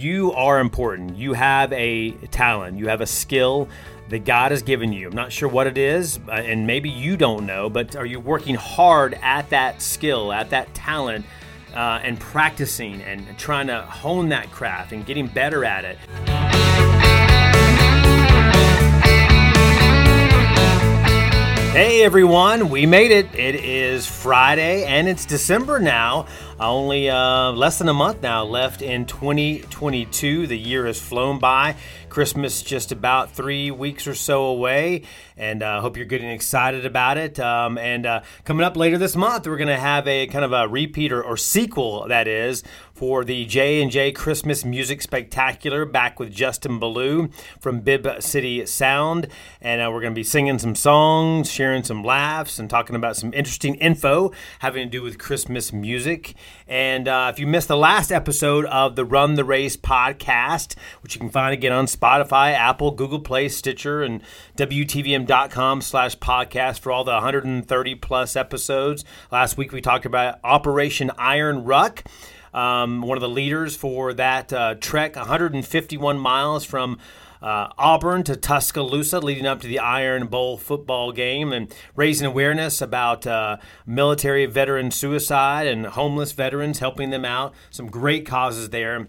you are important. You have a talent, you have a skill that God has given you. I'm not sure what it is, uh, and maybe you don't know, but are you working hard at that skill, at that talent, uh, and practicing and trying to hone that craft and getting better at it? Hey everyone, we made it. It is Friday and it's December now. Only uh, less than a month now left in 2022. The year has flown by. Christmas just about three weeks or so away, and I uh, hope you're getting excited about it. Um, and uh, coming up later this month, we're going to have a kind of a repeat or, or sequel, that is, for the J and J Christmas Music Spectacular, back with Justin Ballou from Bib City Sound, and uh, we're going to be singing some songs, sharing some laughs, and talking about some interesting info having to do with Christmas music. And uh, if you missed the last episode of the Run the Race podcast, which you can find again on Spotify, Apple, Google Play, Stitcher, and WTVM.com slash podcast for all the 130 plus episodes. Last week we talked about Operation Iron Ruck. Um, one of the leaders for that uh, trek, 151 miles from uh, Auburn to Tuscaloosa, leading up to the Iron Bowl football game, and raising awareness about uh, military veteran suicide and homeless veterans, helping them out. Some great causes there.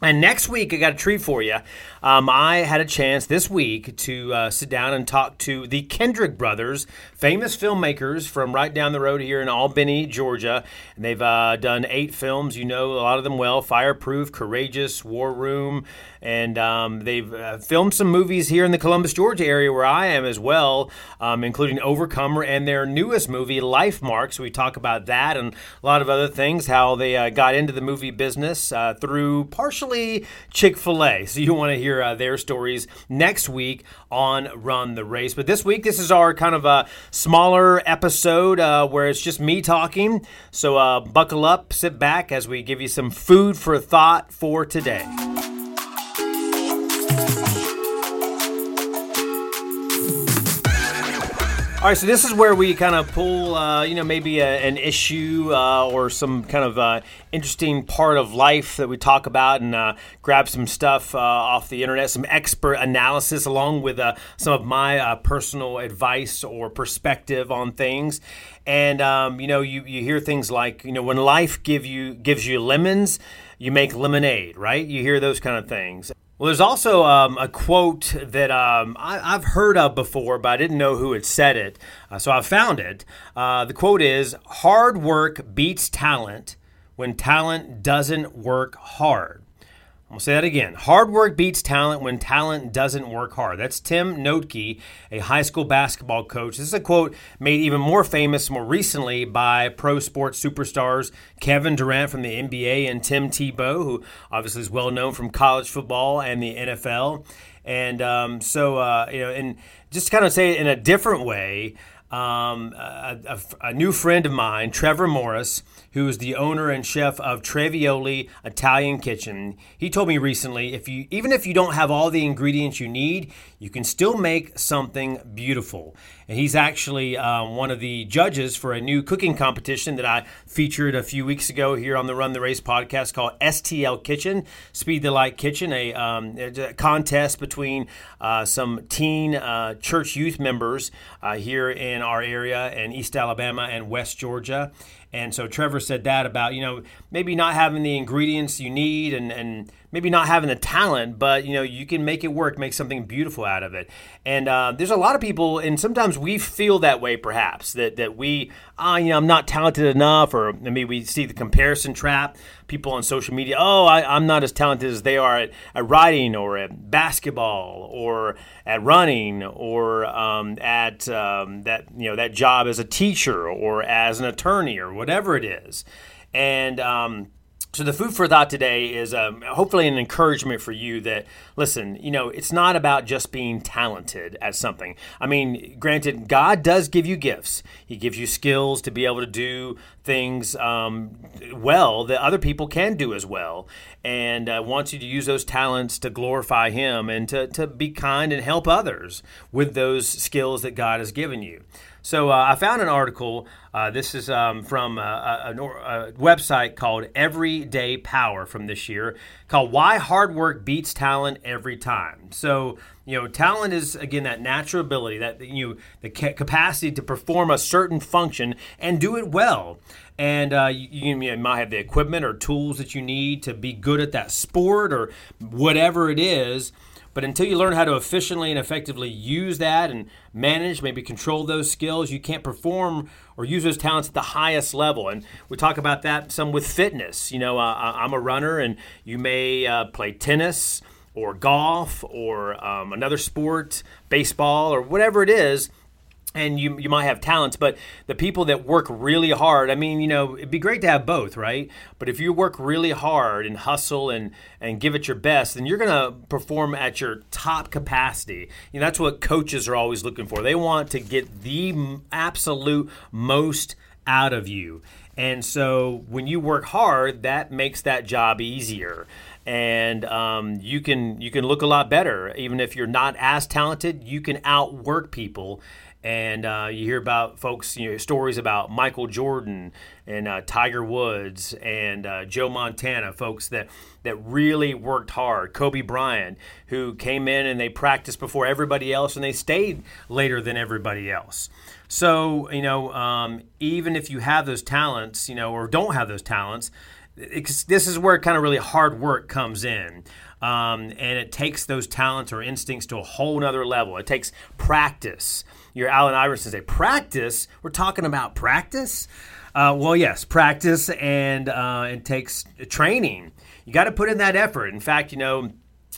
And next week, I got a treat for you. Um, I had a chance this week to uh, sit down and talk to the Kendrick brothers, famous filmmakers from right down the road here in Albany, Georgia. And they've uh, done eight films. You know a lot of them well Fireproof, Courageous, War Room. And um, they've uh, filmed some movies here in the Columbus, Georgia area where I am as well, um, including Overcomer and their newest movie, Life Marks. We talk about that and a lot of other things, how they uh, got into the movie business uh, through partially Chick fil A. So you want to hear uh, their stories next week on Run the Race. But this week, this is our kind of a smaller episode uh, where it's just me talking. So uh, buckle up, sit back as we give you some food for thought for today. All right, so this is where we kind of pull, uh, you know, maybe a, an issue uh, or some kind of uh, interesting part of life that we talk about and uh, grab some stuff uh, off the internet, some expert analysis along with uh, some of my personal advice or perspective on things. And um, you know, you, you hear things like, you know, when life give you gives you lemons, you make lemonade, right? You hear those kind of things. Well, there's also um, a quote that um, I, have heard of before, but I didn't know who had said it. Uh, so I found it. Uh, the quote is Hard work beats talent when talent doesn't work hard. I'll say that again. Hard work beats talent when talent doesn't work hard. That's Tim Notke, a high school basketball coach. This is a quote made even more famous more recently by pro sports superstars Kevin Durant from the NBA and Tim Tebow, who obviously is well known from college football and the NFL. And um, so, uh, you know, and just kind of say it in a different way, um, a, a, a, new friend of mine, Trevor Morris, who is the owner and chef of Trevioli Italian Kitchen. He told me recently, if you even if you don't have all the ingredients you need, you can still make something beautiful. And he's actually um, one of the judges for a new cooking competition that I featured a few weeks ago here on the Run the Race podcast called STL Kitchen, Speed the Light Kitchen, a, um, a contest between uh, some teen uh, church youth members uh, here in our area and East Alabama and West Georgia. And so Trevor said that about, you know, maybe not having the ingredients you need and, and maybe not having the talent, but, you know, you can make it work, make something beautiful out of it. And uh, there's a lot of people, and sometimes we feel that way perhaps, that, that we, uh, you know, I'm not talented enough, or maybe we see the comparison trap. People on social media, oh, I, am not as talented as they are at, at writing or at basketball or at running or um, at um, that, you know, that job as a teacher or as an attorney or whatever it is. And, um, so the food for thought today is um, hopefully an encouragement for you that listen, you know, it's not about just being talented at something. I mean, granted, God does give you gifts. He gives you skills to be able to do things um, well that other people can do as well, and uh, wants you to use those talents to glorify Him and to to be kind and help others with those skills that God has given you. So uh, I found an article. Uh, this is um, from a, a, a, website called Everyday Power from this year, called "Why Hard Work Beats Talent Every Time." So you know, talent is again that natural ability, that you know, the capacity to perform a certain function and do it well. And uh, you, you might have the equipment or tools that you need to be good at that sport or whatever it is but until you learn how to efficiently and effectively use that and manage, maybe control those skills, you can't perform or use those talents at the highest level. And we talk about that some with fitness. You know, uh, I'm a runner, and you may uh, play tennis or golf or um, another sport, baseball or whatever it is and you you might have talents, but the people that work really hard, I mean, you know, it'd be great to have both, right? But if you work really hard and hustle and and give it your best, then you're going to perform at your top capacity. You know, that's what coaches are always looking for. They want to get the absolute most out of you. And so when you work hard, that makes that job easier and um, you can you can look a lot better even if you're not as talented you can outwork people and uh, you hear about folks, you know, stories about Michael Jordan and uh, Tiger Woods and uh, Joe Montana, folks that that really worked hard. Kobe Bryant, who came in and they practiced before everybody else, and they stayed later than everybody else. So you know, um, even if you have those talents, you know, or don't have those talents, this is where kind of really hard work comes in. Um, and it takes those talents or instincts to a whole nother level. It takes practice your Allen Iverson say, practice? We're talking about practice? Uh, well, yes, practice and uh, it takes training. You got to put in that effort. In fact, you know,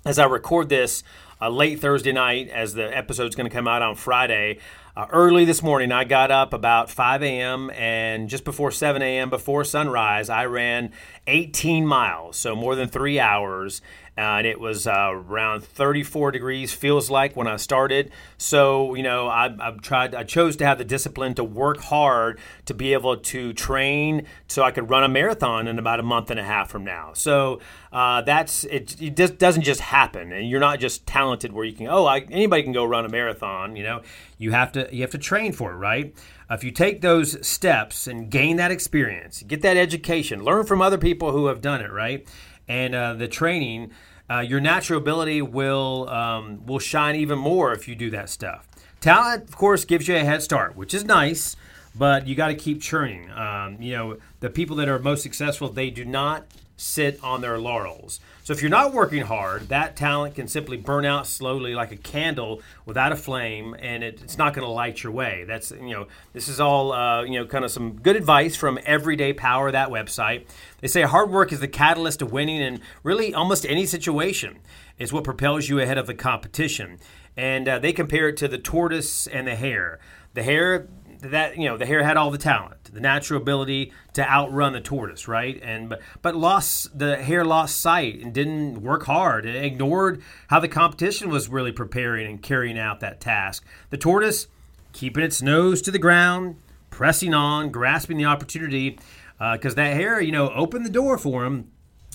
as I record this uh, late Thursday night, as the episode's going to come out on Friday, uh, early this morning, I got up about 5 a.m. and just before 7 a.m., before sunrise, I ran 18 miles, so more than three hours and it was uh, around 34 degrees feels like when I started. So you know, I, I've tried. I chose to have the discipline to work hard to be able to train so I could run a marathon in about a month and a half from now. So uh, that's it. It just doesn't just happen, and you're not just talented where you can. Oh, I, anybody can go run a marathon. You know, you have to you have to train for it, right? if you take those steps and gain that experience, get that education, learn from other people who have done it, right? And uh, the training, uh, your natural ability will um, will shine even more if you do that stuff. Talent, of course, gives you a head start, which is nice, but you got to keep churning. Um, you know, the people that are most successful, they do not sit on their laurels. So if you're not working hard, that talent can simply burn out slowly like a candle without a flame, and it, it's not going to light your way. That's you know this is all uh, you know kind of some good advice from Everyday Power that website. They say hard work is the catalyst to winning in really almost any situation. It's what propels you ahead of the competition, and uh, they compare it to the tortoise and the hare. The hare that you know the hare had all the talent, the natural ability to outrun the tortoise, right? And but but lost the hare lost sight and didn't work hard and ignored how the competition was really preparing and carrying out that task. The tortoise keeping its nose to the ground, pressing on, grasping the opportunity, because uh, that hare, you know, opened the door for him,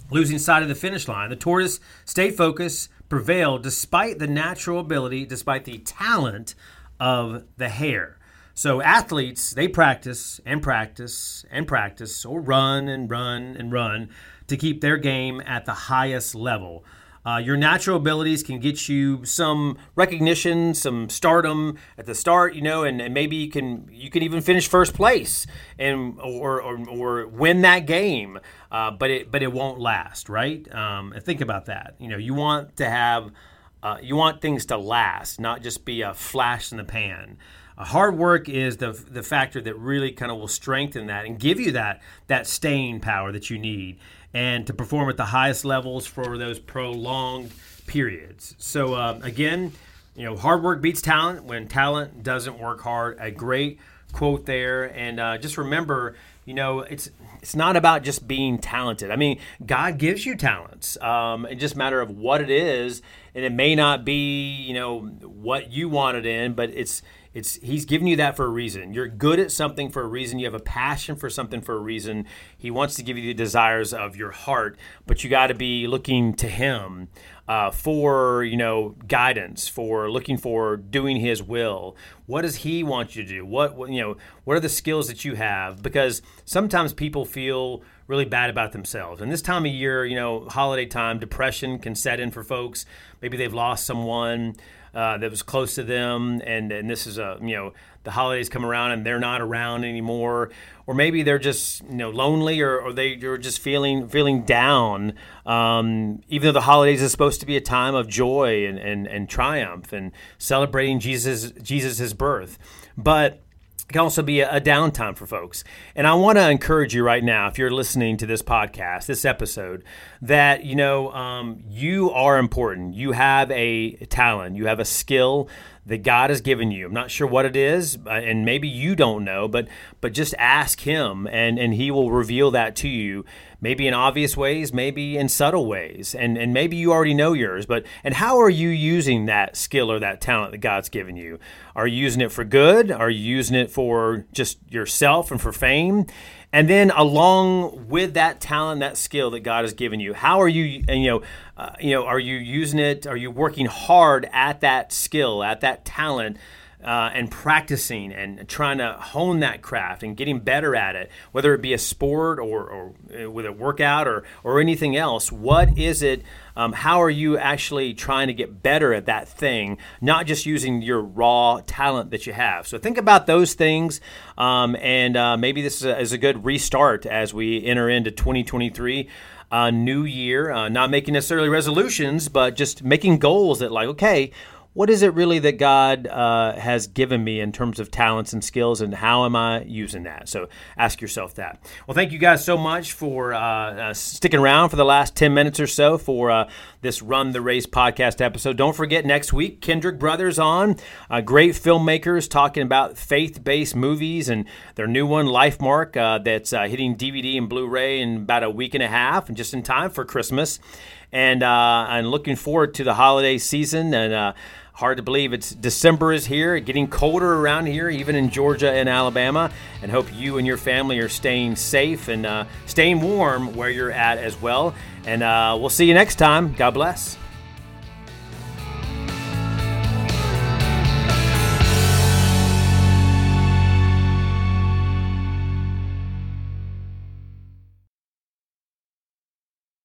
losing sight of the finish line. The tortoise stayed focused, prevailed despite the natural ability, despite the talent of the hare. So athletes, they practice and practice and practice or run and run and run to keep their game at the highest level. Uh, your natural abilities can get you some recognition, some stardom at the start, you know, and, and maybe you can you can even finish first place and or or, or win that game. Uh, but it but it won't last, right? Um, and think about that. You know, you want to have uh, you want things to last, not just be a flash in the pan. Hard work is the the factor that really kind of will strengthen that and give you that that staying power that you need and to perform at the highest levels for those prolonged periods. So uh, again, you know, hard work beats talent when talent doesn't work hard. A great quote there, and uh, just remember, you know, it's it's not about just being talented. I mean, God gives you talents. Um, it's just a matter of what it is, and it may not be, you know, what you wanted in, but it's it's he's giving you that for a reason. You're good at something for a reason. You have a passion for something for a reason. He wants to give you the desires of your heart, but you got to be looking to him uh, for you know guidance, for looking for doing His will. What does He want you to do? What, what you know? What are the skills that you have? Because sometimes people feel really bad about themselves. And this time of year, you know, holiday time, depression can set in for folks. Maybe they've lost someone uh, that was close to them, and and this is a you know the holidays come around and they're not around anymore, or maybe they're just you know lonely, or, or they are just feeling feeling down. Um, even though the holidays is supposed to be a time of joy and, and, and triumph and celebrating Jesus Jesus's birth, but it can also be a, downtime for folks. And I want to encourage you right now, if you're listening to this podcast, this episode, that you know um, you are important. You have a talent, you have a skill that God has given you. I'm not sure what it is, uh, and maybe you don't know, but but just ask Him, and and He will reveal that to you. Maybe in obvious ways, maybe in subtle ways, and and maybe you already know yours. But and how are you using that skill or that talent that God's given you? Are you using it for good? Are you using it for just yourself and for fame? And then along with that talent, that skill that God has given you, how are you, you know, uh, you know, are you using it? Are you working hard at that skill, at that talent? Uh, and practicing and trying to hone that craft and getting better at it, whether it be a sport or, or uh, with a workout or, or anything else. What is it? Um, how are you actually trying to get better at that thing, not just using your raw talent that you have? So think about those things, um, and uh, maybe this is a, is a, good restart as we enter into 2023. Uh, new year, uh, not making necessarily resolutions, but just making goals that, like, okay, what is it really that God uh, has given me in terms of talents and skills, and how am I using that? So ask yourself that. Well, thank you guys so much for uh, uh, sticking around for the last 10 minutes or so for uh, this Run the Race podcast episode. Don't forget, next week, Kendrick Brothers on, uh, great filmmakers talking about faith based movies and their new one, Life Mark, uh, that's hitting DVD and Blu ray in about a week and a half, and just in time for Christmas and uh, I'm looking forward to the holiday season. And uh, hard to believe it's December is here, getting colder around here, even in Georgia and Alabama. And hope you and your family are staying safe and uh, staying warm where you're at as well. And uh, we'll see you next time. God bless.